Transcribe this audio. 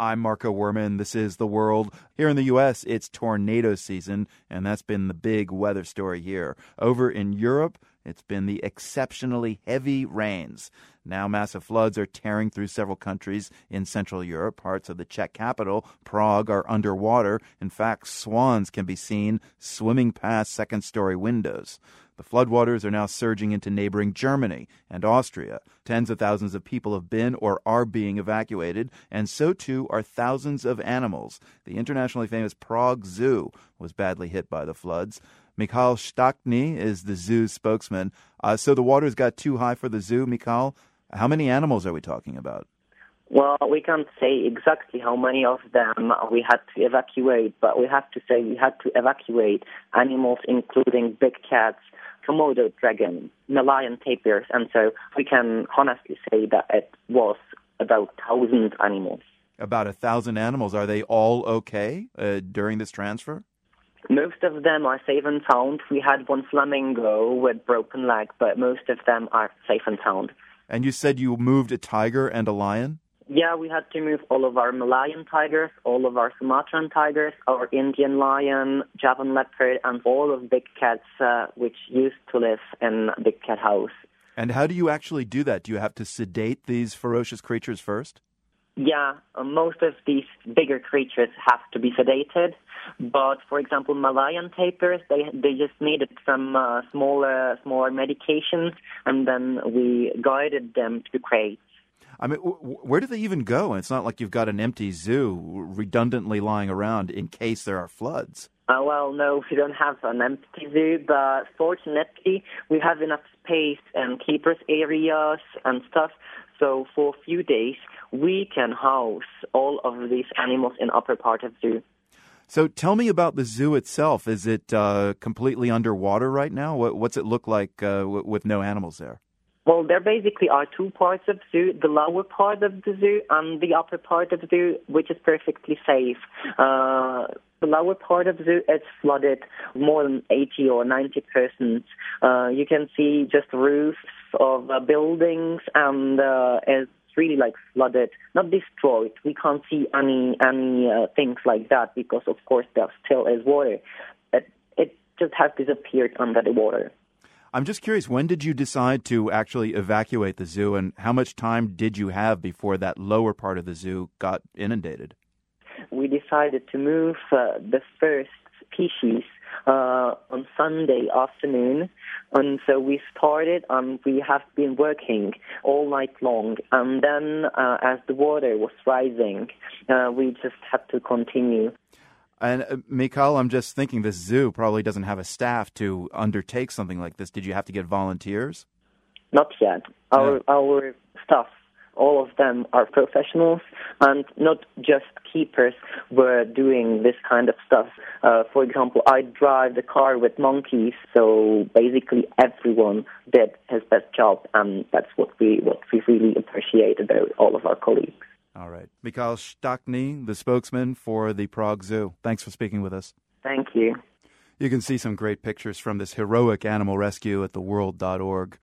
I'm Marco Werman. This is The World. Here in the U.S., it's tornado season, and that's been the big weather story here. Over in Europe, it's been the exceptionally heavy rains. Now, massive floods are tearing through several countries in Central Europe. Parts of the Czech capital, Prague, are underwater. In fact, swans can be seen swimming past second story windows. The floodwaters are now surging into neighboring Germany and Austria. Tens of thousands of people have been or are being evacuated, and so too are thousands of animals. The internationally famous Prague Zoo was badly hit by the floods. Michal Šťastný is the zoo's spokesman. Uh, so the waters got too high for the zoo, Michal. How many animals are we talking about? Well, we can't say exactly how many of them we had to evacuate, but we have to say we had to evacuate animals including big cats, Komodo dragon, Malayan tapirs, and so we can honestly say that it was about thousand animals. About a thousand animals. Are they all okay uh, during this transfer? Most of them are safe and sound. We had one flamingo with broken leg, but most of them are safe and sound. And you said you moved a tiger and a lion? Yeah, we had to move all of our Malayan tigers, all of our Sumatran tigers, our Indian lion, Javan leopard, and all of big cats uh, which used to live in Big Cat House. And how do you actually do that? Do you have to sedate these ferocious creatures first? Yeah, uh, most of these bigger creatures have to be sedated, but for example, Malayan tapirs they they just needed some uh, smaller smaller medications, and then we guided them to crates. I mean, where do they even go? And it's not like you've got an empty zoo redundantly lying around in case there are floods. Uh, well, no, we don't have an empty zoo, but fortunately, we have enough space and keepers areas and stuff. So for a few days, we can house all of these animals in upper part of zoo. So tell me about the zoo itself. Is it uh, completely underwater right now? What, what's it look like uh, w- with no animals there? Well, there basically are two parts of the zoo, the lower part of the zoo and the upper part of the zoo, which is perfectly safe. Uh, the lower part of the zoo is flooded more than 80 or 90 percent. Uh, you can see just roofs of uh, buildings and uh, it's really like flooded, not destroyed. We can't see any any uh, things like that because of course there still is water. It, it just has disappeared under the water. I'm just curious, when did you decide to actually evacuate the zoo, and how much time did you have before that lower part of the zoo got inundated? We decided to move uh, the first species uh, on Sunday afternoon, and so we started and we have been working all night long. And then, uh, as the water was rising, uh, we just had to continue. And uh, Michal, I'm just thinking this zoo probably doesn't have a staff to undertake something like this. Did you have to get volunteers? Not yet. Our yeah. our staff, all of them are professionals, and not just keepers were doing this kind of stuff. Uh, for example, I drive the car with monkeys, so basically everyone did his best job, and that's what we what we really appreciate about all of our colleagues. All right. Michal Šťastný, the spokesman for the Prague Zoo. Thanks for speaking with us. Thank you. You can see some great pictures from this heroic animal rescue at theworld.org.